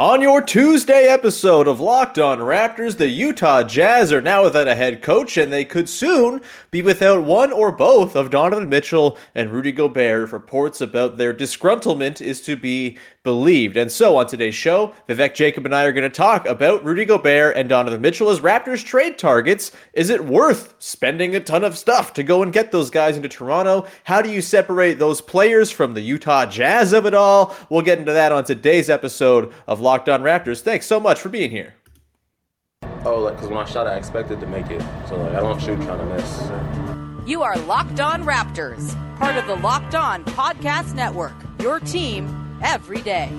On your Tuesday episode of Locked On Raptors, the Utah Jazz are now without a head coach, and they could soon be without one or both of Donovan Mitchell and Rudy Gobert. Reports about their disgruntlement is to be believed. And so on today's show, Vivek Jacob and I are going to talk about Rudy Gobert and Donovan Mitchell as Raptors trade targets. Is it worth spending a ton of stuff to go and get those guys into Toronto? How do you separate those players from the Utah Jazz of it all? We'll get into that on today's episode of Locked On Raptors. Thanks so much for being here. Oh, like, because when I shot, I expected to make it. So, like, I don't shoot trying to miss. You are Locked On Raptors, part of the Locked On Podcast Network. Your team every day.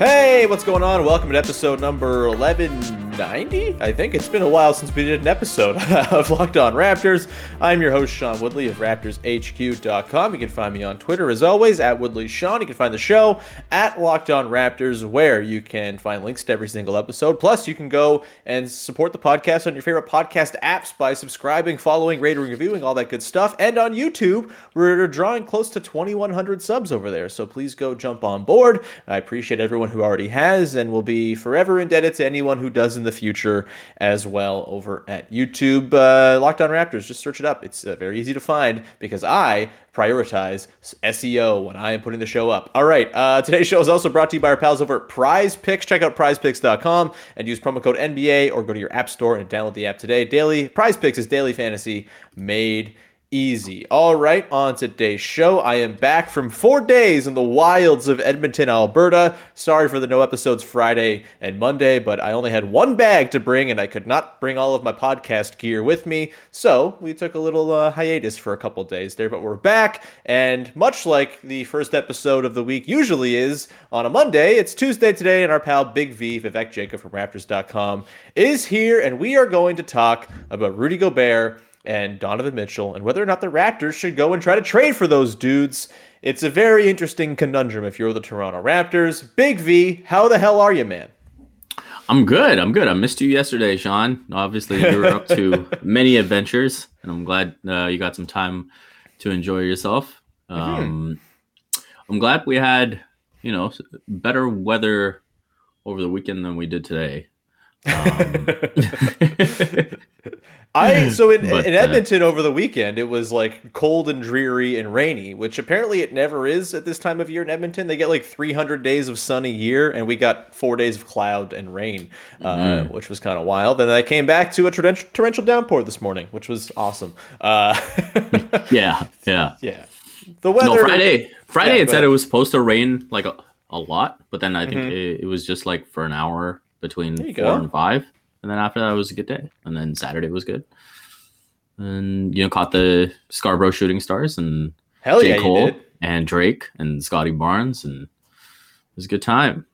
Hey, what's going on? Welcome to episode number 1190. I think it's been a while since we did an episode of Locked On Raptors. I'm your host, Sean Woodley of RaptorsHQ.com. You can find me on Twitter as always at Woodley Sean. You can find the show at Locked On Raptors, where you can find links to every single episode. Plus, you can go and support the podcast on your favorite podcast apps by subscribing, following, rating, reviewing, all that good stuff. And on YouTube, we're drawing close to 2,100 subs over there. So please go jump on board. I appreciate everyone who already has and will be forever indebted to anyone who does in the future as well over at YouTube. Uh, Locked On Raptors, just search it up. It's uh, very easy to find because I prioritize SEO when I am putting the show up. All right, uh, today's show is also brought to you by our pals over at Prize Picks. Check out prizepicks.com and use promo code NBA or go to your app store and download the app today. Daily Prize Picks is daily fantasy made easy. All right, on today's show, I am back from four days in the wilds of Edmonton, Alberta. Sorry for the no episodes Friday and Monday, but I only had one bag to bring and I could not bring all of my podcast gear with me. So we took a little uh, hiatus for a couple days there, but we're back. And much like the first episode of the week usually is on a Monday, it's Tuesday today, and our pal Big V, Vivek Jacob from Raptors.com, is here, and we are going to talk about Rudy Gobert and Donovan Mitchell and whether or not the Raptors should go and try to trade for those dudes. It's a very interesting conundrum if you're the Toronto Raptors. Big V, how the hell are you, man? I'm good. I'm good. I missed you yesterday, Sean. Obviously, you were up to many adventures, and I'm glad uh, you got some time to enjoy yourself. Um, I'm glad we had, you know, better weather over the weekend than we did today. Um, I so in, But, in uh, Edmonton over the weekend it was like cold and dreary and rainy, which apparently it never is at this time of year in Edmonton. They get like 300 days of sun a year, and we got four days of cloud and rain, uh, Mm-hmm. which was kind of wild. And I came back to a torrential, torrential downpour this morning, which was awesome. Uh, yeah, yeah. yeah, the weather. No, Friday. Friday Yeah, it said ahead. it was supposed to rain like a, a lot, but then I think Mhm. it, it was just like for an hour between four go. and five. and then after that it was a good day, and then Saturday was good, and you know caught the Scarborough Shooting Stars and Hell J. yeah, Cole did. and Drake and Scottie Barnes, and it was a good time.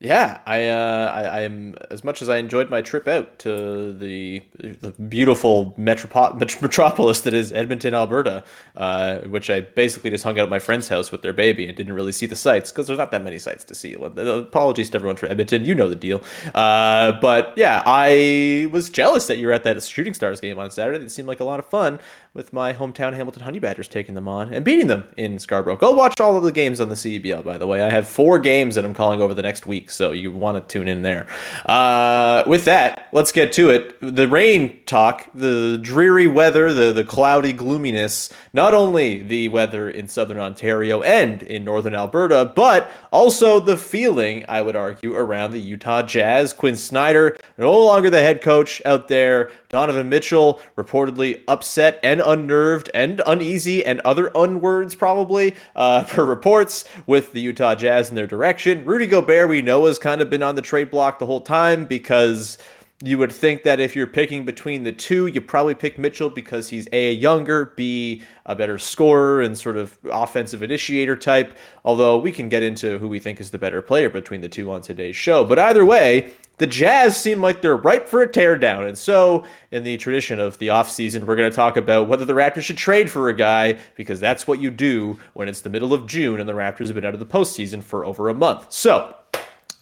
Yeah, I, uh, I, I'm as much as I enjoyed my trip out to the, the beautiful metropo- metropolis that is Edmonton, Alberta, uh, which I basically just hung out at my friend's house with their baby and didn't really see the sights because there's not that many sights to see. Apologies to everyone for Edmonton, you know the deal. Uh, but yeah, I was jealous that you were at that Shooting Stars game on Saturday. It seemed like a lot of fun with my hometown Hamilton Honey Badgers taking them on and beating them in Scarborough. Go watch all of the games on the CEBL, by the way. I have four games that I'm calling over the next week, so you want to tune in there. Uh, with that, let's get to it. The rain talk, the dreary weather, the, the cloudy gloominess, not only the weather in southern Ontario and in northern Alberta, but also the feeling, I would argue, around the Utah Jazz. Quin Snyder, no longer the head coach out there. Donovan Mitchell reportedly upset and unnerved and uneasy and other unwords probably uh, per reports with the Utah Jazz in their direction. Rudy Gobert, we know, has kind of been on the trade block the whole time because you would think that if you're picking between the two, you probably pick Mitchell because he's A, younger, B, a better scorer and sort of offensive initiator type. Although we can get into who we think is the better player between the two on today's show. But either way, the Jazz seem like they're ripe for a teardown. And so, in the tradition of the offseason, we're going to talk about whether the Raptors should trade for a guy, because that's what you do when it's the middle of June and the Raptors have been out of the postseason for over a month. So,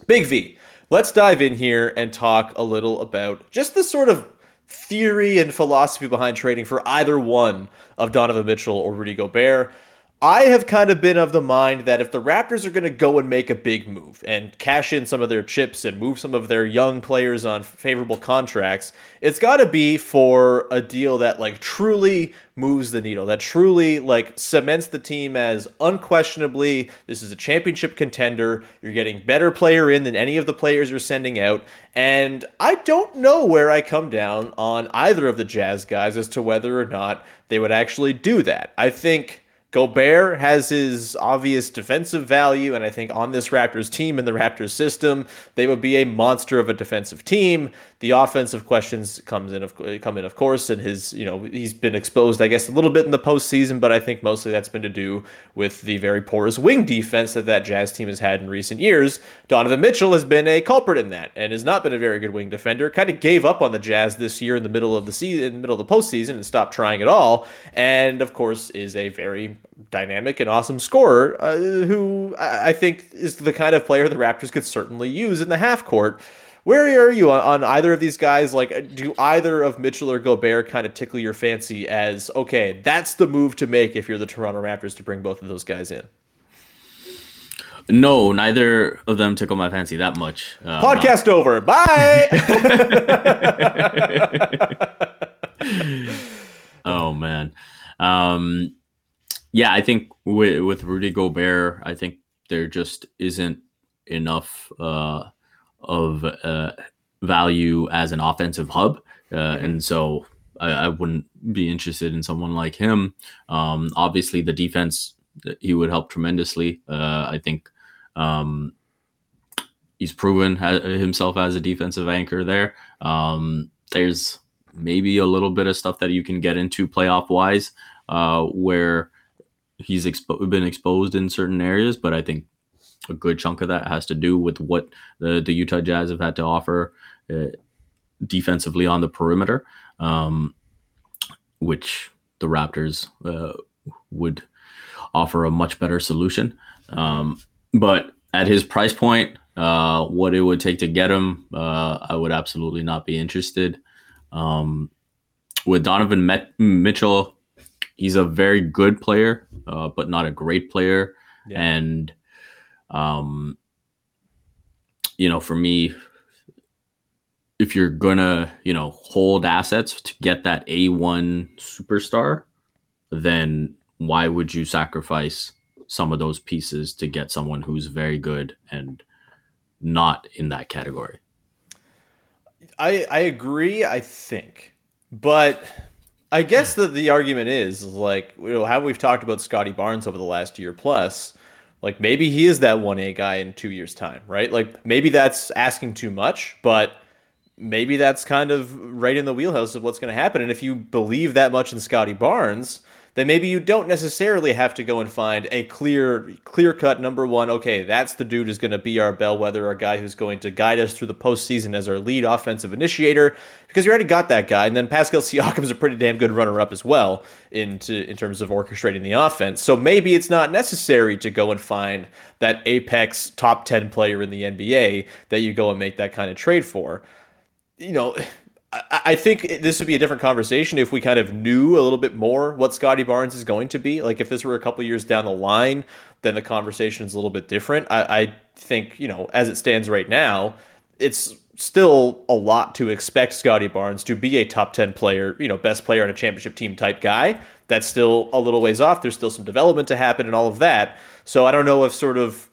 Big V, let's dive in here and talk a little about just the sort of theory and philosophy behind trading for either one of Donovan Mitchell or Rudy Gobert. I have kind of been of the mind that if the Raptors are going to go and make a big move and cash in some of their chips and move some of their young players on favorable contracts, it's got to be for a deal that like truly moves the needle, that truly like cements the team as unquestionably this is a championship contender. You're getting better player in than any of the players you're sending out. And I don't know where I come down on either of the Jazz guys as to whether or not they would actually do that. I think Gobert has his obvious defensive value, and I think on this Raptors team and the Raptors system, they would be a monster of a defensive team. The offensive questions comes in of come in, of course, and his you know he's been exposed, I guess, a little bit in the postseason, but I think mostly that's been to do with the very porous wing defense that that Jazz team has had in recent years. Donovan Mitchell has been a culprit in that, and has not been a very good wing defender. Kind of gave up on the Jazz this year in the middle of the season, in the middle of the postseason, and stopped trying at all. And of course, is a very dynamic and awesome scorer uh, who I think is the kind of player the Raptors could certainly use in the half court. Where are you on, either of these guys? Like, do either of Mitchell or Gobert kind of tickle your fancy as okay, that's the move to make if you're the Toronto Raptors to bring both of those guys in? No, neither of them tickle my fancy that much. Uh, Podcast over. Bye. oh man, um, yeah, I think with with Rudy Gobert, I think there just isn't enough uh, of uh, value as an offensive hub, uh, and so I, I wouldn't be interested in someone like him. Um, obviously, the defense he would help tremendously. Uh, I think um, he's proven himself as a defensive anchor there. Um, there's maybe a little bit of stuff that you can get into playoff wise uh, where he's expo- been exposed in certain areas, but I think a good chunk of that has to do with what the, the Utah Jazz have had to offer uh, defensively on the perimeter, um, which the Raptors uh, would offer a much better solution. Um, but at his price point, uh, what it would take to get him, uh, I would absolutely not be interested. Um, with Donovan Met- Mitchell, he's a very good player, uh, but not a great player. Yeah. And, um, you know, for me, if you're gonna, you know, hold assets to get that A1 superstar, then why would you sacrifice some of those pieces to get someone who's very good and not in that category? I I agree. I think, but I guess that the argument is like you know how we've talked about Scottie Barnes over the last year plus. Like maybe he is that one A guy in two years time, right? Like maybe that's asking too much, but maybe that's kind of right in the wheelhouse of what's going to happen. And if you believe that much in Scottie Barnes, then maybe you don't necessarily have to go and find a clear, clear cut number one. Okay, that's the dude who's going to be our bellwether, our guy who's going to guide us through the postseason as our lead offensive initiator, because you already got that guy. And then Pascal Siakam's a pretty damn good runner up as well into in terms of orchestrating the offense. So maybe it's not necessary to go and find that apex top ten player in the NBA that you go and make that kind of trade for. You know I think this would be a different conversation if we kind of knew a little bit more what Scottie Barnes is going to be. Like if this were a couple years down the line, then the conversation is a little bit different. I, I think, you know, as it stands right now, it's still a lot to expect Scottie Barnes to be a top 10 player, you know, best player on a championship team type guy. That's still a little ways off. There's still some development to happen and all of that. So I don't know if sort of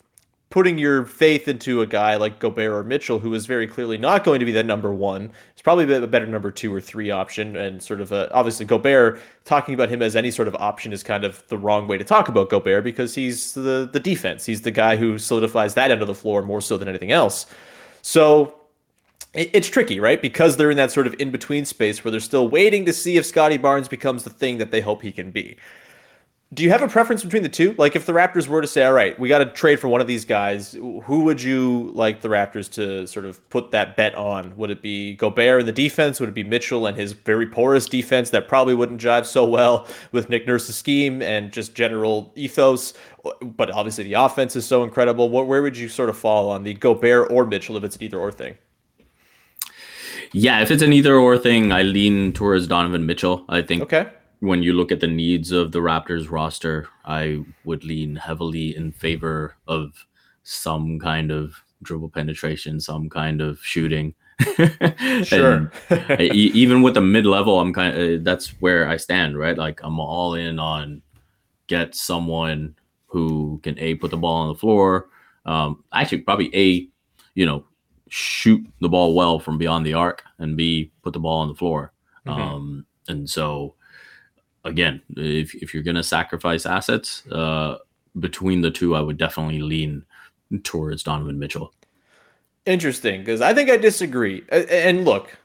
putting your faith into a guy like Gobert or Mitchell, who is very clearly not going to be that number one, it's probably a better number two or three option. And sort of a, obviously Gobert, talking about him as any sort of option is kind of the wrong way to talk about Gobert because he's the the defense. He's the guy who solidifies that end of the floor more so than anything else. So it's tricky, right? Because they're in that sort of in between space where they're still waiting to see if Scottie Barnes becomes the thing that they hope he can be. Do you have a preference between the two? Like, if the Raptors were to say, "All right, we got to trade for one of these guys," who would you like the Raptors to sort of put that bet on? Would it be Gobert in the defense? Would it be Mitchell and his very porous defense that probably wouldn't jive so well with Nick Nurse's scheme and just general ethos? But obviously, the offense is so incredible. Where would you sort of fall on the Gobert or Mitchell if it's an either or thing? Yeah, if it's an either or thing, I lean towards Donovan Mitchell. I think okay when you look at the needs of the Raptors roster, I would lean heavily in favor of some kind of dribble penetration, some kind of shooting. sure. even with the mid level, I'm kind of that's where I stand, right? Like I'm all in on get someone who can a put the ball on the floor. Um, actually, probably a you know shoot the ball well from beyond the arc, and b put the ball on the floor. Mm-hmm. Um, and so again, if if you're gonna sacrifice assets uh, between the two, I would definitely lean towards Donovan Mitchell. Interesting, because I think I disagree. And look,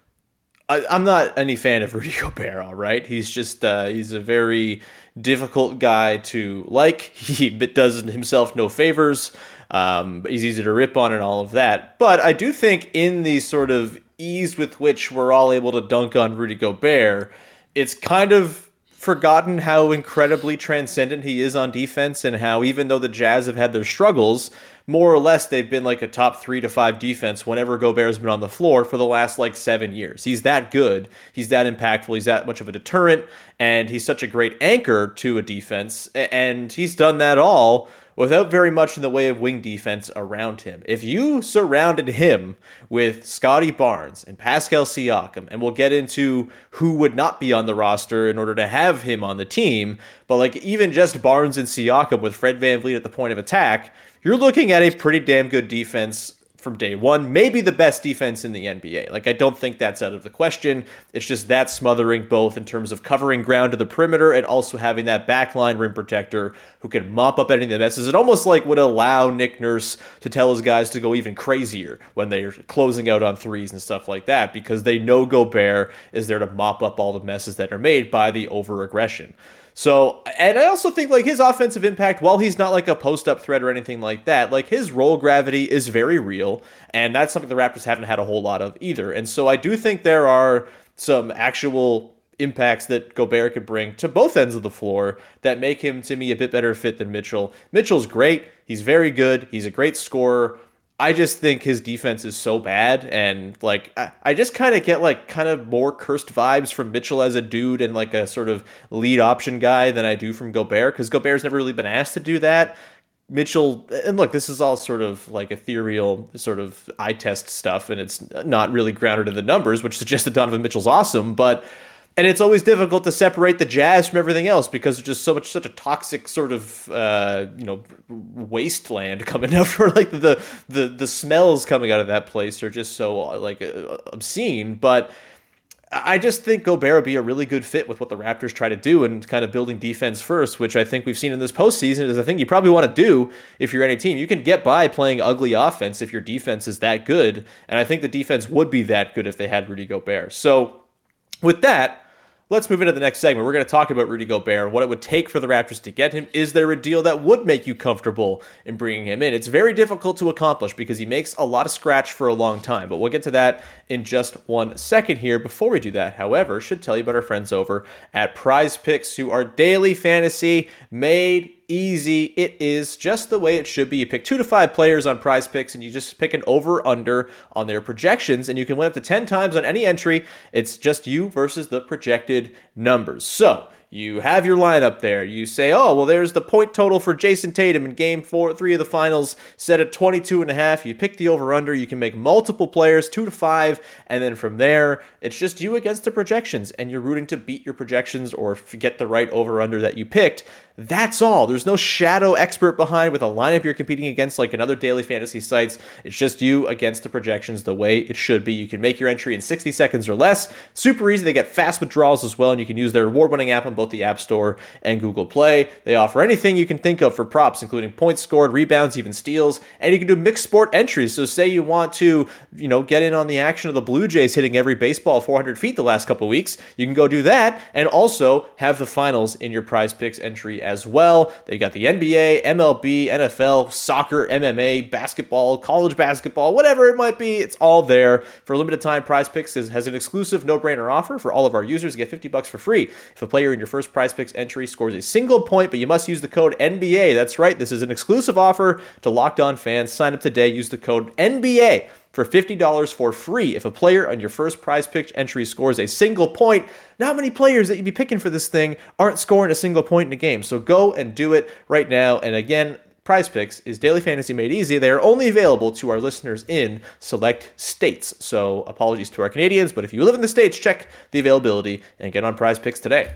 I, am not any fan of Rudy Gobert. All right, he's just uh, he's a very difficult guy to like. He does himself no favors. Um, he's easy to rip on and all of that. But I do think in the sort of ease with which we're all able to dunk on Rudy Gobert, it's kind of forgotten how incredibly transcendent he is on defense and how even though the Jazz have had their struggles, more or less they've been like a top three to five defense whenever Gobert's been on the floor for the last like seven years. He's that good. He's that impactful. He's that much of a deterrent. And he's such a great anchor to a defense. And he's done that all without very much in the way of wing defense around him. If you surrounded him with Scottie Barnes and Pascal Siakam, and we'll get into who would not be on the roster in order to have him on the team, but like even just Barnes and Siakam with Fred VanVleet at the point of attack, you're looking at a pretty damn good defense from day one. Maybe the best defense in the NBA. Like, I don't think that's out of the question. It's just that smothering both in terms of covering ground to the perimeter and also having that backline rim protector who can mop up any of the messes. It almost like would allow Nick Nurse to tell his guys to go even crazier when they're closing out on threes and stuff like that because they know Gobert is there to mop up all the messes that are made by the over aggression. So, and I also think like his offensive impact, while he's not like a post up threat or anything like that, like his roll gravity is very real. And that's something the Raptors haven't had a whole lot of either. And so I do think there are some actual impacts that Gobert could bring to both ends of the floor that make him to me a bit better fit than Mitchell. Mitchell's great. He's very good. He's a great scorer. I just think his defense is so bad, and like I, I just kind of get like kind of more cursed vibes from Mitchell as a dude and like a sort of lead option guy than I do from Gobert because Gobert's never really been asked to do that. Mitchell, and look, this is all sort of like ethereal, sort of eye test stuff, and it's not really grounded in the numbers, which suggests that Donovan Mitchell's awesome, but and it's always difficult to separate the jazz from everything else because it's just so much such a toxic sort of uh, you know wasteland coming out for like the the the smells coming out of that place are just so like uh, obscene but I just think Gobert would be a really good fit with what the Raptors try to do and kind of building defense first, which I think we've seen in this postseason is a thing you probably want to do if you're any team. You can get by playing ugly offense if your defense is that good. And I think the defense would be that good if they had Rudy Gobert. So with that, Let's move into the next segment. We're going to talk about Rudy Gobert, and what it would take for the Raptors to get him. Is there a deal that would make you comfortable in bringing him in? It's very difficult to accomplish because he makes a lot of scratch for a long time, but we'll get to that in just one second here. Before we do that, however, should tell you about our friends over at Prize Picks, who are daily fantasy made easy. It is just the way it should be. You pick two to five players on prize picks and you just pick an over under on their projections, and you can win up to 10 times on any entry. It's just you versus the projected numbers. So, you have your lineup there. You say, oh, well, there's the point total for Jayson Tatum in game four, three of the finals set at 22 and a half. You pick the over under. You can make multiple players, two to five. And then from there, it's just you against the projections. And you're rooting to beat your projections or get the right over under that you picked. That's all. There's no shadow expert behind with a lineup you're competing against like another daily fantasy sites. It's just you against the projections the way it should be. You can make your entry in 60 seconds or less. Super easy. They get fast withdrawals as well, and you can use their award winning app on both the App Store and Google Play. They offer anything you can think of for props, including points scored, rebounds, even steals, and you can do mixed sport entries. So, say you want to, you know, get in on the action of the Blue Jays hitting every baseball 400 feet the last couple weeks, you can go do that and also have the finals in your prize picks entry as well. They got the NBA, MLB, NFL, soccer, MMA, basketball, college basketball, whatever it might be. It's all there for a limited time. Prize Picks has an exclusive no-brainer offer for all of our users. get 50 bucks for free if a player in your first Prize Picks entry scores a single point, but you must use the code NBA. That's right. This is an exclusive offer to Locked On fans. Sign up today. Use the code NBA for $50 for free if a player on your first prize pick entry scores a single point. Not many players that you'd be picking for this thing aren't scoring a single point in a game. So go and do it right now. And again, Prize Picks is daily fantasy made easy. They are only available to our listeners in select states. So apologies to our Canadians, but if you live in the States, check the availability and get on Prize Picks today.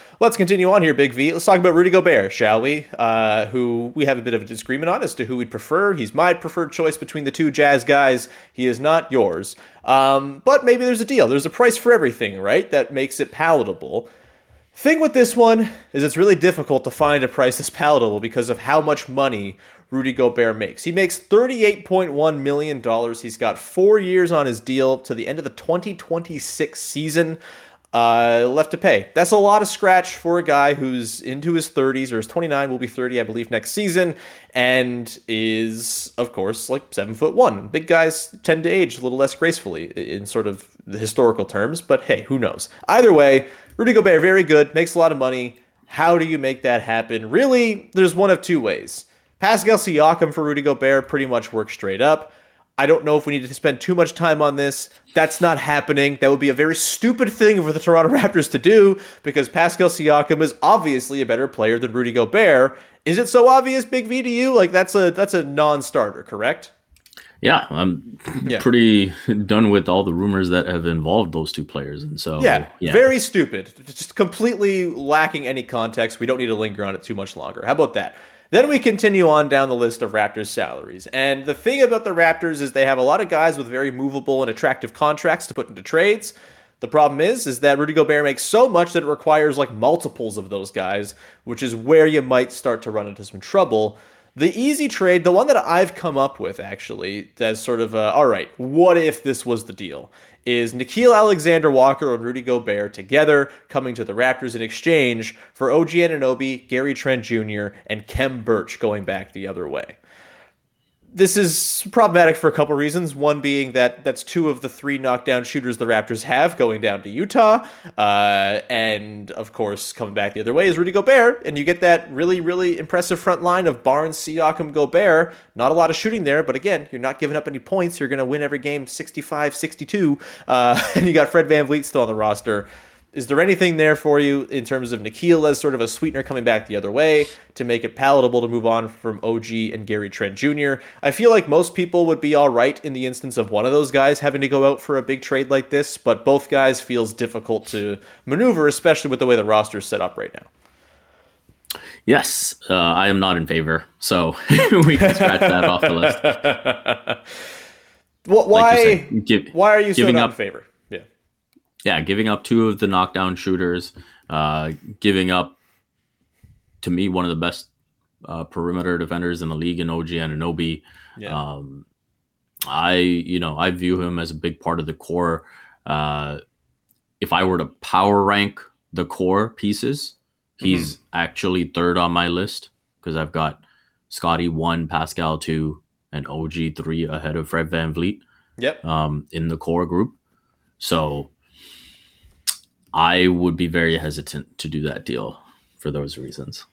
Let's continue on here, Big V. Let's talk about Rudy Gobert, shall we? Uh, who we have a bit of a disagreement on as to who we'd prefer. He's my preferred choice between the two Jazz guys. He is not yours. Um, but maybe there's a deal. There's a price for everything, right? That makes it palatable. Thing with this one is it's really difficult to find a price that's palatable because of how much money Rudy Gobert makes. He makes $38.1 million. He's got four years on his deal to the end of the 2026 season uh, left to pay. That's a lot of scratch for a guy who's into his 30s or his 29 will be 30, I believe, next season, and is, of course, like seven foot one. Big guys tend to age a little less gracefully in sort of the historical terms, but hey, who knows? Either way, Rudy Gobert, very good, makes a lot of money. How do you make that happen? Really, there's one of two ways. Pascal Siakam for Rudy Gobert pretty much works straight up. I don't know if we need to spend too much time on this. That's not happening. That would be a very stupid thing for the Toronto Raptors to do because Pascal Siakam is obviously a better player than Rudy Gobert. Is it so obvious, Big V, to you? Like that's a that's a non-starter, correct? Yeah, I'm yeah. pretty done with all the rumors that have involved those two players, and so yeah, yeah, very stupid, just completely lacking any context. We don't need to linger on it too much longer. How about that? Then we continue on down the list of Raptors salaries. And the thing about the Raptors is they have a lot of guys with very movable and attractive contracts to put into trades. The problem is, is that Rudy Gobert makes so much that it requires like multiples of those guys, which is where you might start to run into some trouble. The easy trade, the one that I've come up with actually, that's sort of a, all right, what if this was the deal? Is Nickeil Alexander Walker and Rudy Gobert together coming to the Raptors in exchange for OG Anunoby, Gary Trent Jr., and Khem Birch going back the other way? This is problematic for a couple reasons. One being that that's two of the three knockdown shooters the Raptors have going down to Utah, uh, and of course coming back the other way is Rudy Gobert, and you get that really really impressive front line of Barnes, Siakam, Gobert. Not a lot of shooting there, but again, you're not giving up any points. You're going to win every game 65-62, uh, and you got Fred Van VanVleet still on the roster. Is there anything there for you in terms of Nickeil as sort of a sweetener coming back the other way to make it palatable to move on from OG and Gary Trent Jr.? I feel like most people would be all right in the instance of one of those guys having to go out for a big trade like this, but both guys feels difficult to maneuver, especially with the way the roster is set up right now. Yes, uh, I am not in favor, so we can scratch that off the list. Well, why? Like give, why are you so giving not up- in favor? Yeah. giving up two of the knockdown shooters, uh, giving up to me one of the best uh, perimeter defenders in the league in OG Anunoby. Yeah. Um, I, you know, I view him as a big part of the core. Uh, if I were to power rank the core pieces, he's actually third on my list because I've got Scottie one, Pascal two, and OG three ahead of Fred VanVleet Yep. um, in the core group. So I would be very hesitant to do that deal for those reasons.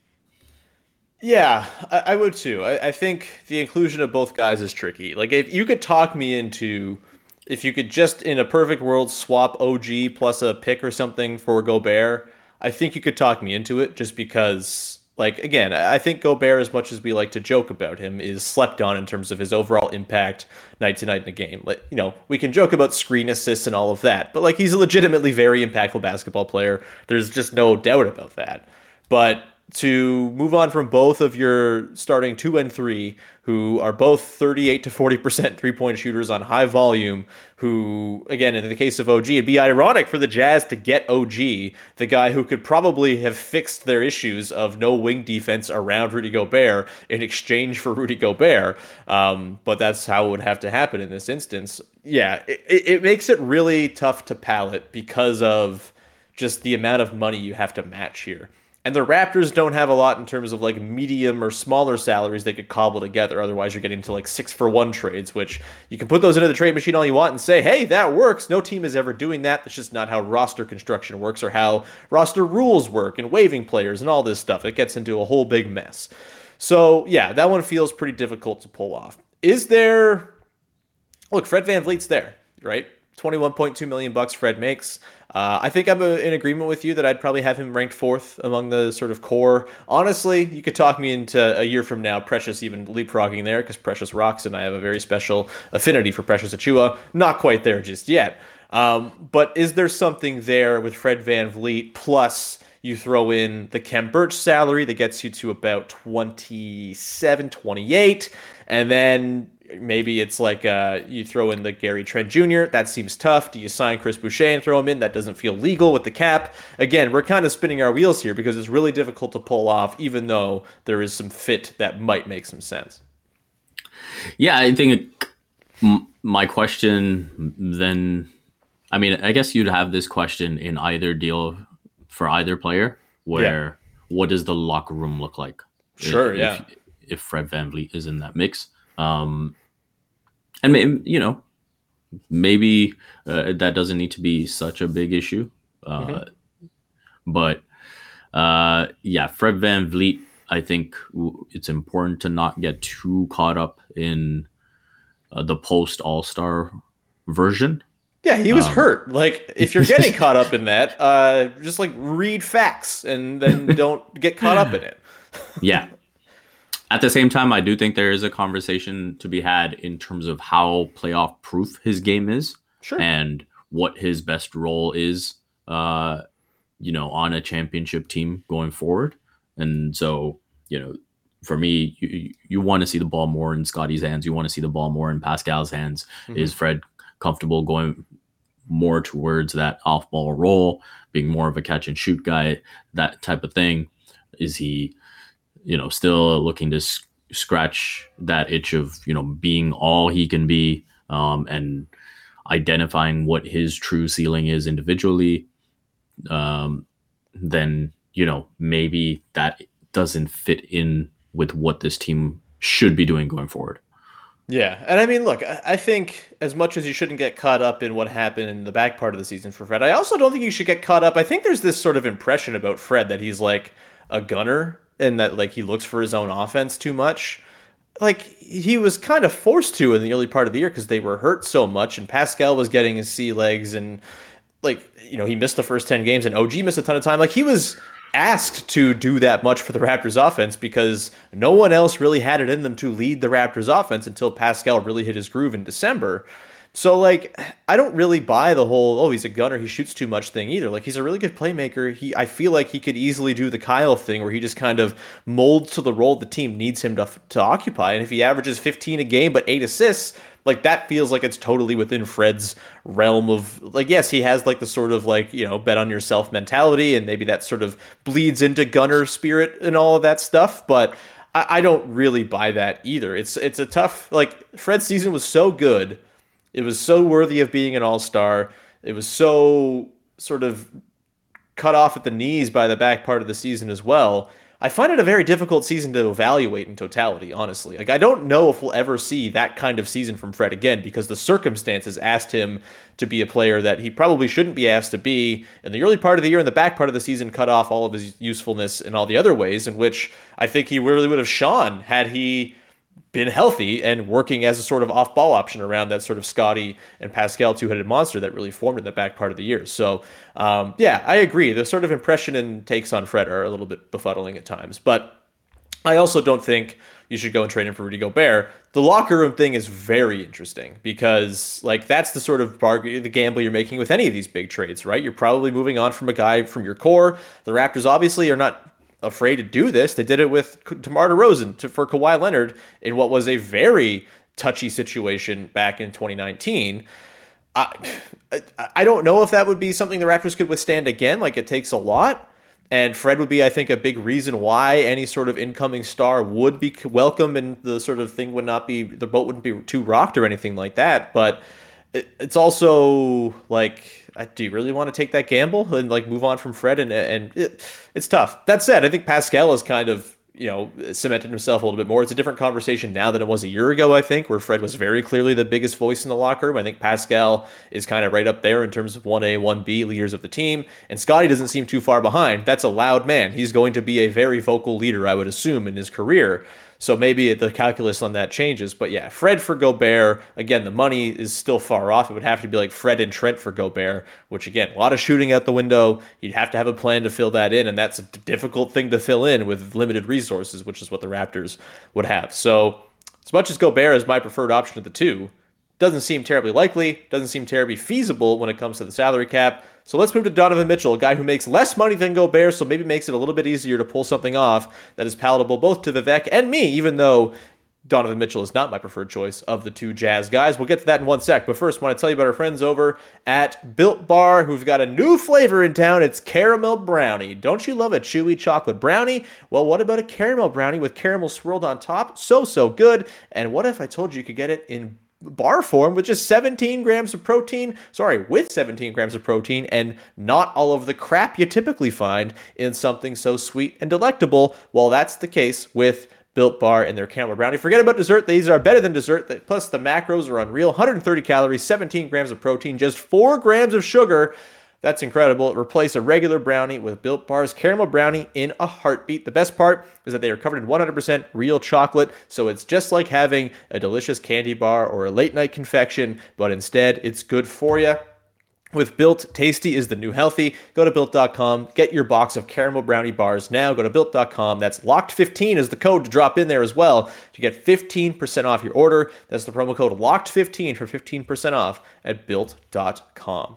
Yeah, I, I would too. I, I think the inclusion of both guys is tricky. Like, if you could talk me into, if you could just in a perfect world swap OG plus a pick or something for Gobert, I think you could talk me into it just because, like, again, I think Gobert, as much as we like to joke about him, is slept on in terms of his overall impact night to night in a game. Like, you know, we can joke about screen assists and all of that, but like, he's a legitimately very impactful basketball player. There's just no doubt about that. But to move on from both of your starting two and three, who are both 38 to 40% three point shooters on high volume, who, again, in the case of OG, it'd be ironic for the Jazz to get OG, the guy who could probably have fixed their issues of no wing defense around Rudy Gobert in exchange for Rudy Gobert. Um, but that's how it would have to happen in this instance. Yeah, it, it makes it really tough to palate because of just the amount of money you have to match here. And the Raptors don't have a lot in terms of like medium or smaller salaries they could cobble together. Otherwise, you're getting to like six for one trades, which you can put those into the trade machine all you want and say, hey, that works. No team is ever doing that. That's just not how roster construction works or how roster rules work and waiving players and all this stuff. It gets into a whole big mess. So, yeah, that one feels pretty difficult to pull off. Is there look, Fred VanVleet's there, right? 21.2 million bucks Fred makes. Uh, I think I'm uh in agreement with you that I'd probably have him ranked fourth among the sort of core. Honestly, you could talk me into a year from now, Precious even leapfrogging there because Precious rocks, and I have a very special affinity for Precious Achiuwa. Not quite there just yet. Um, but is there something there with Fred VanVleet plus you throw in the Khem Birch salary that gets you to about 27, 28, and then maybe it's like uh, you throw in the Gary Trent Jr. That seems tough. Do you sign Chris Boucher and throw him in? That doesn't feel legal with the cap. Again, we're kind of spinning our wheels here because it's really difficult to pull off, even though there is some fit that might make some sense. Yeah, I think my question then, I mean, I guess you'd have this question in either deal for either player, where what does the locker room look like? Sure, if, yeah. If Fred VanVleet is in that mix, um, and maybe you know, maybe uh, that doesn't need to be such a big issue, uh, Mm-hmm. but uh, yeah, Fred VanVleet. I think it's important to not get too caught up in uh, the post All Star version. Yeah, he was Um, hurt. Like, if you're getting caught up in that, uh, just like read facts and then don't get caught up in it. yeah. At the same time, I do think there is a conversation to be had in terms of how playoff proof his game is Sure. and what his best role is, uh, you know, on a championship team going forward. And so, you know, for me, you, you want to see the ball more in Scottie's hands. You want to see the ball more in Pascal's hands. Is Fred comfortable going more towards that off ball role, being more of a catch and shoot guy, that type of thing? Is he, you know, still looking to s- scratch that itch of you know being all he can be um, and identifying what his true ceiling is individually, um, then you know maybe that doesn't fit in with what this team should be doing going forward. Yeah, and I mean, look, I think as much as you shouldn't get caught up in what happened in the back part of the season for Fred, I also don't think you should get caught up. I think there's this sort of impression about Fred that he's like a gunner and that like he looks for his own offense too much. Like he was kind of forced to in the early part of the year because they were hurt so much, and Pascal was getting his sea legs, and like you know he missed the first ten games, and OG missed a ton of time. Like he was asked to do that much for the Raptors offense because no one else really had it in them to lead the Raptors offense until Pascal really hit his groove in December. So like I don't really buy the whole oh he's a gunner he shoots too much thing either. Like he's a really good playmaker. He I feel like he could easily do the Kyle thing where he just kind of molds to the role the team needs him to to occupy. And if he averages 15 a game but 8 assists, like that feels like it's totally within Fred's realm of like yes he has like the sort of like you know bet on yourself mentality and maybe that sort of bleeds into gunner spirit and all of that stuff but I, I don't really buy that either it's it's a tough like Fred's season was so good it was so worthy of being an all-star it was so sort of cut off at the knees by the back part of the season as well I find it a very difficult season to evaluate in totality, honestly. Like, I don't know if we'll ever see that kind of season from Fred again because the circumstances asked him to be a player that he probably shouldn't be asked to be in the early part of the year and the back part of the season cut off all of his usefulness in all the other ways in which I think he really would have shone had he been healthy and working as a sort of off ball option around that sort of Scottie and Pascal two headed monster that really formed in the back part of the year. So, um, yeah, I agree. The sort of impression and takes on Fred are a little bit befuddling at times. But I also don't think you should go and trade him for Rudy Gobert. The locker room thing is very interesting because, like, that's the sort of bargain, the gamble you're making with any of these big trades, right? You're probably moving on from a guy from your core. The Raptors obviously are not afraid to do this. They did it with DeMar DeRozan to, for Kawhi Leonard in what was a very touchy situation back in 2019. I, I don't know if that would be something the Raptors could withstand again. Like it takes a lot. And Fred would be, I think, a big reason why any sort of incoming star would be welcome, and the sort of thing would not be the boat wouldn't be too rocked or anything like that. But it, it's also like do you really want to take that gamble and like move on from Fred? And and it, it's tough. That said, I think Pascal is kind of you know cemented himself a little bit more. It's a different conversation now than it was a year ago. I think where Fred was very clearly the biggest voice in the locker room. I think Pascal is kind of right up there in terms of one A, one B leaders of the team, and Scottie doesn't seem too far behind. That's a loud man. He's going to be a very vocal leader, I would assume, in his career. So maybe the calculus on that changes. But yeah, Fred for Gobert, again, the money is still far off. It would have to be like Fred and Trent for Gobert, which again, a lot of shooting out the window. You'd have to have a plan to fill that in. And that's a difficult thing to fill in with limited resources, which is what the Raptors would have. So as much as Gobert is my preferred option of the two, doesn't seem terribly likely, doesn't seem terribly feasible when it comes to the salary cap. So let's move to Donovan Mitchell, a guy who makes less money than Gobert, so maybe makes it a little bit easier to pull something off that is palatable both to Vivek and me, even though Donovan Mitchell is not my preferred choice of the two Jazz guys. We'll get to that in one sec. But first, I want to tell you about our friends over at Built Bar, who've got a new flavor in town. It's caramel brownie. Don't you love a chewy chocolate brownie? Well, what about a caramel brownie with caramel swirled on top? So, so good. And what if I told you you could get it in bar form with just 17 grams of protein. Sorry, with 17 grams of protein and not all of the crap you typically find in something so sweet and delectable. Well, that's the case with Built Bar and their caramel brownie. Forget about dessert. These are better than dessert. Plus, the macros are unreal 130 calories, 17 grams of protein, just 4 grams of sugar. That's incredible. Replace a regular brownie with Built Bar's caramel brownie in a heartbeat. The best part is that they are covered in 100% real chocolate, so it's just like having a delicious candy bar or a late night confection, but instead it's good for you. With Built, tasty is the new healthy. Go to built.com, get your box of caramel brownie bars now. Go to built.com. That's locked15 is the code to drop in there as well to get 15% off your order. That's the promo code locked15 for 15% off at built.com.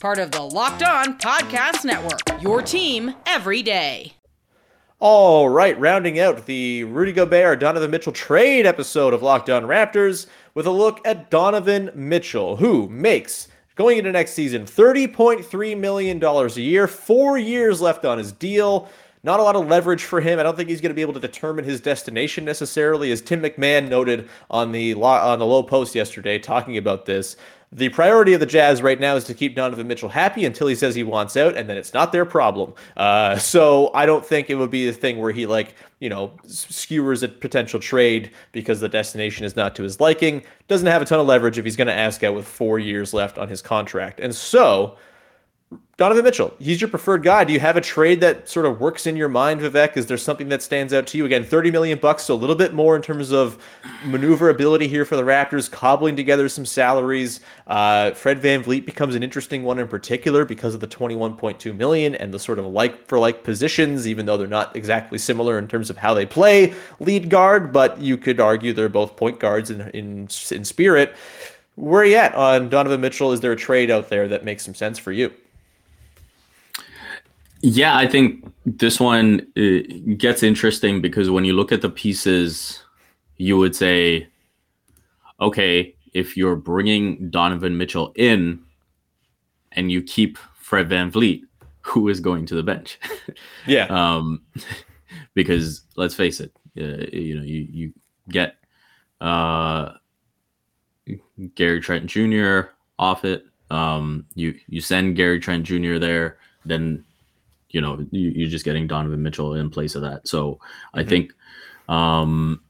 Part of the Locked On Podcast Network. Your team every day. All right, rounding out the Rudy Gobert Donovan Mitchell trade episode of Locked On Raptors with a look at Donovan Mitchell, who makes going into next season $30.3 million a year, four years left on his deal. Not a lot of leverage for him. I don't think he's going to be able to determine his destination necessarily, as Tim MacMahon noted on the on the Lowe Post yesterday, talking about this. The priority of the Jazz right now is to keep Donovan Mitchell happy until he says he wants out, and then it's not their problem. Uh, so I don't think it would be a thing where he like you know skewers a potential trade because the destination is not to his liking. Doesn't have a ton of leverage if he's going to ask out with four years left on his contract, and so Donovan Mitchell, he's your preferred guy. Do you have a trade that sort of works in your mind, Vivek? Is there something that stands out to you? Again, 30 million bucks, so a little bit more in terms of maneuverability here for the Raptors, cobbling together some salaries. Uh, Fred VanVleet becomes an interesting one in particular because of the 21.2 million and the sort of like for like positions, even though they're not exactly similar in terms of how they play lead guard, but you could argue they're both point guards in, in, in spirit. Where are you at on Donovan Mitchell? Is there a trade out there that makes some sense for you? Yeah, I think this one uh, gets interesting because when you look at the pieces, you would say, okay, if you're bringing Donovan Mitchell in and you keep Fred VanVleet, who is going to the bench? yeah. Um, because let's face it, uh, you know, you, you get uh, Gary Trent Jr. off it. Um, you you send Gary Trent Jr. there, then you know you, are just getting Donovan Mitchell in place of that. So mm-hmm. I think um,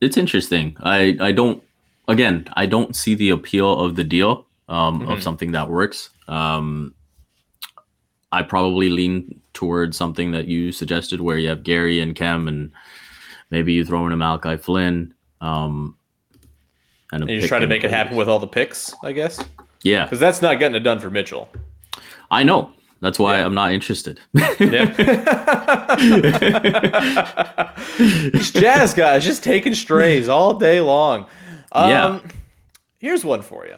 it's interesting. I I don't again I don't see the appeal of the deal um, mm-hmm. of something that works. Um, I probably lean towards something that you suggested, where you have Gary and Khem, and maybe you throw in a Malachi Flynn. Um, and, and you're trying to make it happen with all the picks, I guess. Yeah, because that's not getting it done for Mitchell. I know, that's why yeah. I'm not interested. These jazz guys just taking strays all day long. Um, yeah. Here's one for you.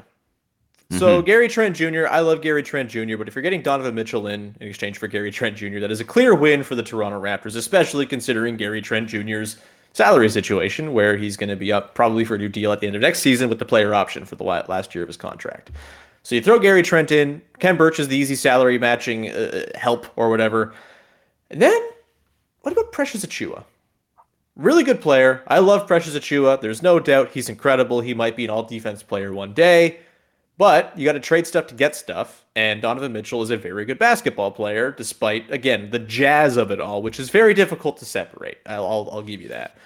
So mm-hmm. Gary Trent Jr., I love Gary Trent Jr., but if you're getting Donovan Mitchell in in exchange for Gary Trent Jr., that is a clear win for the Toronto Raptors, especially considering Gary Trent Jr.'s salary situation, where he's going to be up probably for a new deal at the end of next season with the player option for the last year of his contract. So you throw Gary Trent in. Khem Birch is the easy salary matching uh, help or whatever. And then, what about Precious Achiuwa? Really good player. I love Precious Achiuwa. There's no doubt he's incredible. He might be an all defense player one day. But you got to trade stuff to get stuff. And Donovan Mitchell is a very good basketball player, despite, again, the jazz of it all, which is very difficult to separate. I'll, I'll, I'll give you that.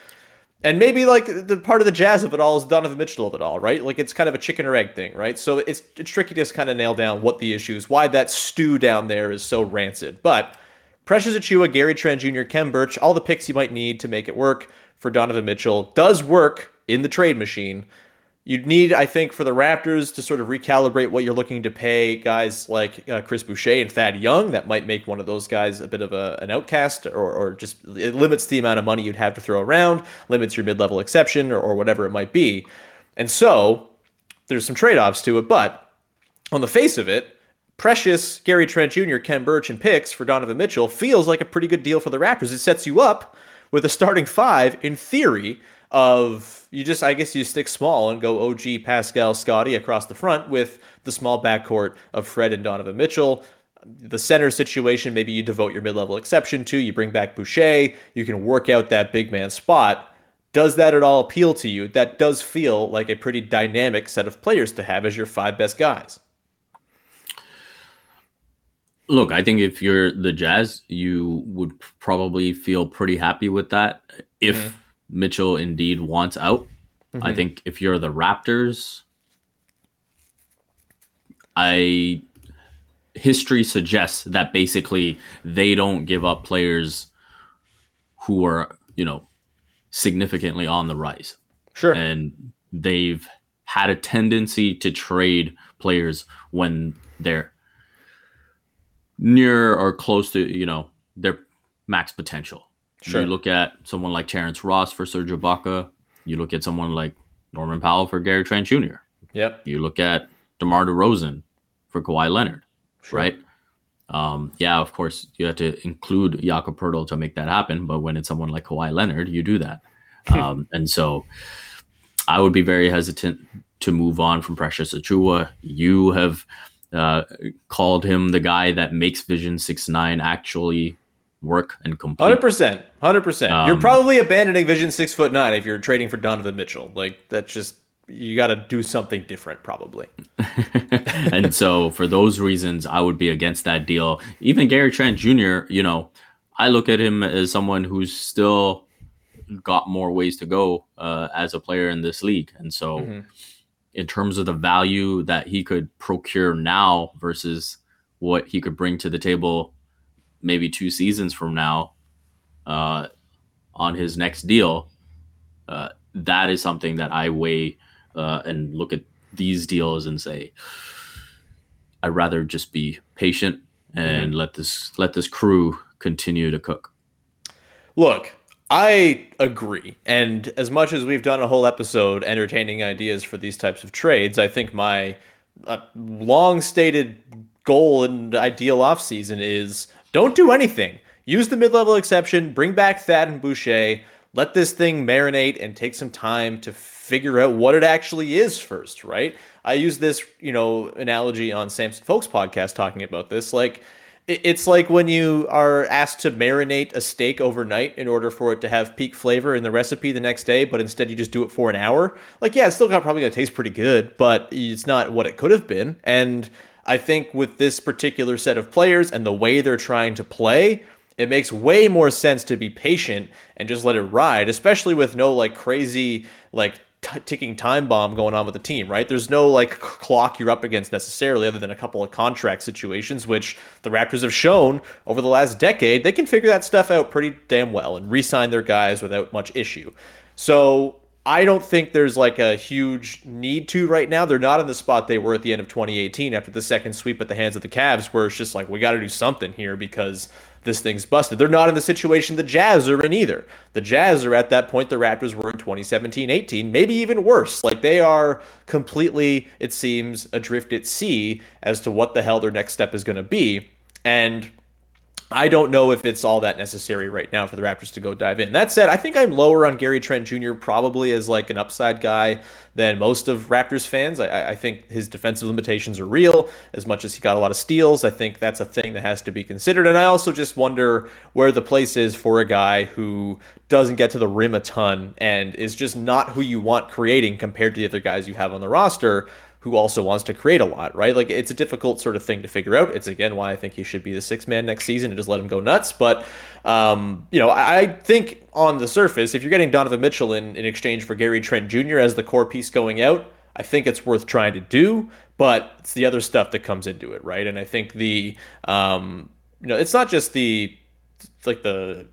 And maybe like the part of the jazz of it all is Donovan Mitchell of it all, right? Like it's kind of a chicken or egg thing, right? So it's, it's tricky to just kind of nail down what the issues, why that stew down there is so rancid. But Precious Achiuwa, Gary Trent Jr., Khem Birch, all the picks you might need to make it work for Donovan Mitchell does work in the trade machine. You'd need, I think, for the Raptors to sort of recalibrate what you're looking to pay guys like uh, Chris Boucher and Thad Young. That might make one of those guys a bit of a, an outcast, or, or just it limits the amount of money you'd have to throw around, limits your mid level exception, or, or whatever it might be. And so there's some trade offs to it. But on the face of it, Precious, Gary Trent Jr., Khem Birch, and picks for Donovan Mitchell feels like a pretty good deal for the Raptors. It sets you up with a starting five, in theory, of you just I guess you stick small and go OG Pascal Scottie across the front with the small backcourt of Fred and Donovan Mitchell. The center situation, maybe you devote your mid-level exception to. You bring back Boucher. You can work out that big man spot. Does that at all appeal to you? That does feel like a pretty dynamic set of players to have as your five best guys. Look, I think if you're the Jazz, you would probably feel pretty happy with that. If mm-hmm Mitchell indeed wants out. Mm-hmm. I think if you're the Raptors, I history suggests that basically they don't give up players who are, you know, significantly on the rise. Sure. And they've had a tendency to trade players when they're near or close to, you know, their max potential. Sure. You look at someone like Terrence Ross for Serge Ibaka. You look at someone like Norman Powell for Gary Trent Jr. Yep. You look at DeMar DeRozan for Kawhi Leonard, right? Um, yeah, of course, you have to include Jakob Poeltl to make that happen. But when it's someone like Kawhi Leonard, you do that. um, and so I would be very hesitant to move on from Precious Achiuwa. You have uh, called him the guy that makes Vision 6 9 actually work and complete. Hundred percent, hundred percent. You're Um, probably abandoning Vision six foot nine if you're trading for Donovan Mitchell. Like that's just you got to do something different, probably. and so for those reasons, I would be against that deal. Even Gary Trent Jr., you know, I look at him as someone who's still got more ways to go uh, as a player in this league. And so, Mhm. in terms of the value that he could procure now versus what he could bring to the table maybe two seasons from now uh, on his next deal, uh, that is something that I weigh uh, and look at these deals and say, I'd rather just be patient and let this let this crew continue to cook. Look, I agree. And as much as we've done a whole episode entertaining ideas for these types of trades, I think my uh, long stated goal and ideal offseason is don't do anything. Use the mid level exception, bring back Thad and Boucher, let this thing marinate and take some time to figure out what it actually is first, right? I use this, you know, analogy on Samson Folks podcast talking about this. Like, it's like when you are asked to marinate a steak overnight in order for it to have peak flavor in the recipe the next day, but instead you just do it for an hour. Like, yeah, it's still got probably gonna taste pretty good, but it's not what it could have been. And I think with this particular set of players and the way they're trying to play, it makes way more sense to be patient and just let it ride, especially with no like crazy like t- ticking time bomb going on with the team, right? There's no like c- clock you're up against necessarily, other than a couple of contract situations, which the Raptors have shown over the last decade they can figure that stuff out pretty damn well and re-sign their guys without much issue. So I don't think there's like a huge need to right now. They're not in the spot they were at the end of 2018 after the second sweep at the hands of the Cavs, where it's just like we got to do something here because this thing's busted. They're not in the situation the Jazz are in either. The Jazz are at that point the Raptors were in 2017 18, maybe even worse. Like they are completely, it seems, adrift at sea as to what the hell their next step is going to be. And I don't know if it's all that necessary right now for the Raptors to go dive in. That said, I think I'm lower on Gary Trent Jr. probably as like an upside guy than most of Raptors fans. I, I think his defensive limitations are real. As much as he got a lot of steals, I think that's a thing that has to be considered. And I also just wonder where the place is for a guy who doesn't get to the rim a ton and is just not who you want creating compared to the other guys you have on the roster who also wants to create a lot, right? Like it's a difficult sort of thing to figure out. It's again why I think he should be the six man next season and just let him go nuts. But um, you know, I, I think on the surface, if you're getting Donovan Mitchell in, in exchange for Gary Trent Jr. as the core piece going out, I think it's worth trying to do. But it's the other stuff that comes into it, right? And I think the um, you know, it's not just the like the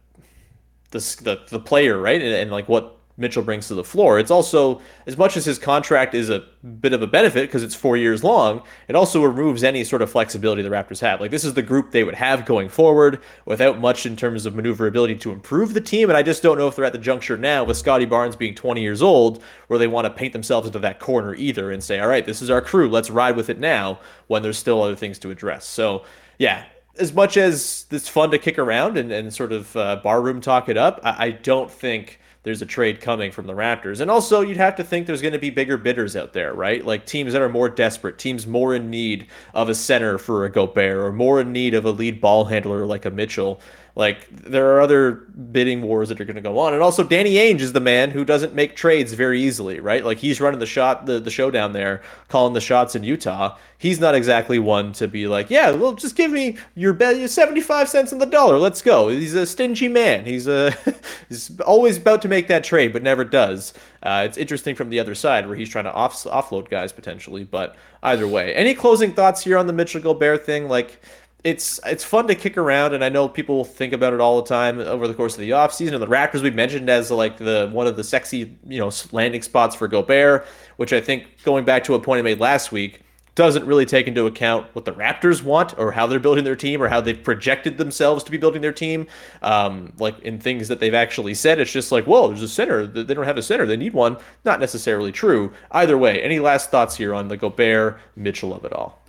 the the, the player, right? And, and like what Mitchell brings to the floor. It's also as much as his contract is a bit of a benefit because it's four years long. It also removes any sort of flexibility the Raptors have. Like this is the group they would have going forward without much in terms of maneuverability to improve the team. And I just don't know if they're at the juncture now with Scottie Barnes being 20 years old where they want to paint themselves into that corner either and say, all right, this is our crew. Let's ride with it now when there's still other things to address. So yeah, as much as it's fun to kick around and, and sort of uh, barroom talk it up, I, I don't think there's a trade coming from the Raptors. And also, you'd have to think there's going to be bigger bidders out there, right? Like teams that are more desperate, teams more in need of a center for a Gobert, or more in need of a lead ball handler like a Mitchell. Like there are other bidding wars that are going to go on, and also Danny Ainge is the man who doesn't make trades very easily, right? Like he's running the shot, the the show down there, calling the shots in Utah. He's not exactly one to be like, yeah, well, just give me your bet, your seventy five cents on the dollar, let's go. He's a stingy man. He's a he's always about to make that trade, but never does. Uh, it's interesting from the other side where he's trying to off offload guys potentially, but either way, any closing thoughts here on the Mitchell Gobert thing? Like it's it's fun to kick around, and I know people think about it all the time over the course of the offseason. And the Raptors we mentioned as like the one of the sexy you know landing spots for Gobert, which I think going back to a point I made last week, doesn't really take into account what the Raptors want or how they're building their team or how they've projected themselves to be building their team. Um, like in things that they've actually said, it's just like, whoa, there's a center. They don't have a center. They need one. Not necessarily true. Either way, any last thoughts here on the Gobert Mitchell of it all?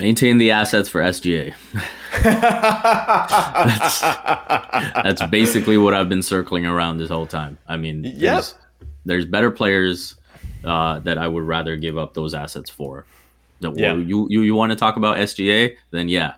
Maintain the assets for SGA. that's, that's, basically what I've been circling around this whole time. I mean, yes, there's, there's better players uh, that I would rather give up those assets for. The, yeah. You, you you want to talk about SGA? Then yeah,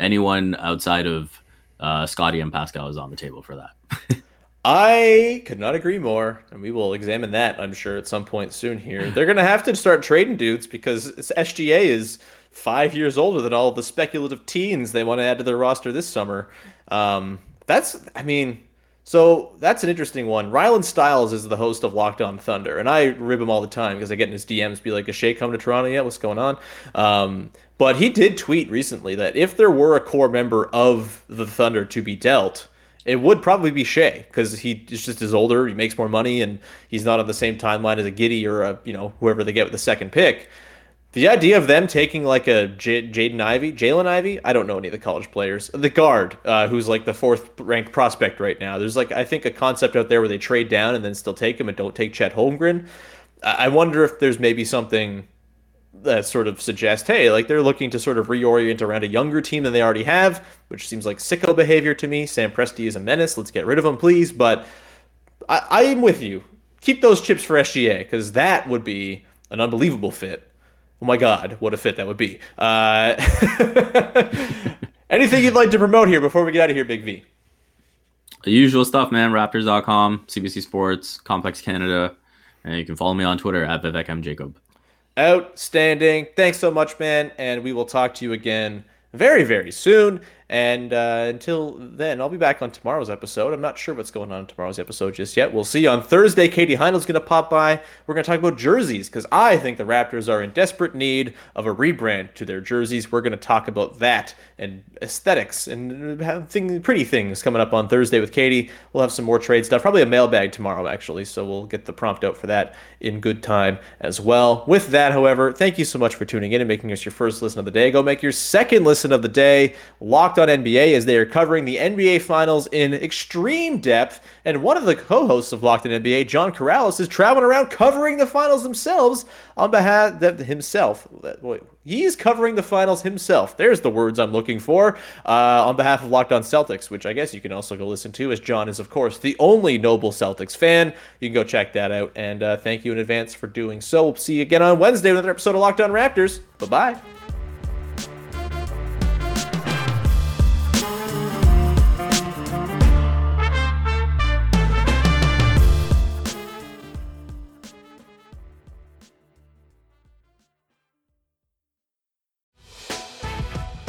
anyone outside of uh, Scottie and Pascal is on the table for that. I could not agree more, and we will examine that. I'm sure at some point soon. Here, they're going to have to start trading dudes because SGA is five years older than all the speculative teens they want to add to their roster this summer. Um, that's, I mean, so that's an interesting one. Rylan Styles is the host of Locked On Thunder, and I rib him all the time because I get in his DMs, be like, "Is Shai come to Toronto yet? What's going on?" Um, but he did tweet recently that if there were a core member of the Thunder to be dealt, it would probably be Shai because he just is older, he makes more money, and he's not on the same timeline as a Giddey or a you know whoever they get with the second pick. The idea of them taking like a J- Jaden Ivey, Jalen Ivy, I don't know any of the college players. The guard, uh, who's like the fourth ranked prospect right now. There's like I think a concept out there where they trade down and then still take him and don't take Chet Holmgren. I wonder if there's maybe something that sort of suggests, hey, like they're looking to sort of reorient around a younger team than they already have, which seems like sicko behavior to me. Sam Presti is a menace. Let's get rid of him, please. But I, I am with you. Keep those chips for SGA because that would be an unbelievable fit Oh my God, what a fit that would be. Uh, anything you'd like to promote here before we get out of here, Big V? The usual stuff, man. Raptors.com, CBC Sports, Complex Canada. And you can follow me on Twitter at Vivek M. Jacob. Outstanding. Thanks so much, man. And we will talk to you again very, very soon. And uh, until then, I'll be back on tomorrow's episode. I'm not sure what's going on in tomorrow's episode just yet. We'll see. On Thursday, Katie Heindl's going to pop by. We're going to talk about jerseys because I think the Raptors are in desperate need of a rebrand to their jerseys. We're going to talk about that and aesthetics and have thing, pretty things coming up on Thursday with Katie. We'll have some more trade stuff, probably a mailbag tomorrow, actually. So we'll get the prompt out for that in good time as well. With that, however, thank you so much for tuning in and making us your first listen of the day. Go make your second listen of the day. Locked On NBA as they are covering the NBA Finals in extreme depth. And one of the co hosts of Locked On NBA, John Karalis, is traveling around covering the finals themselves on behalf of himself. He's covering the finals himself. There's the words I'm looking for uh, on behalf of Locked On Celtics, which I guess you can also go listen to, as John is, of course, the only noble Celtics fan. You can go check that out. And uh, thank you in advance for doing so. We'll see you again on Wednesday with another episode of Locked On Raptors. Bye bye.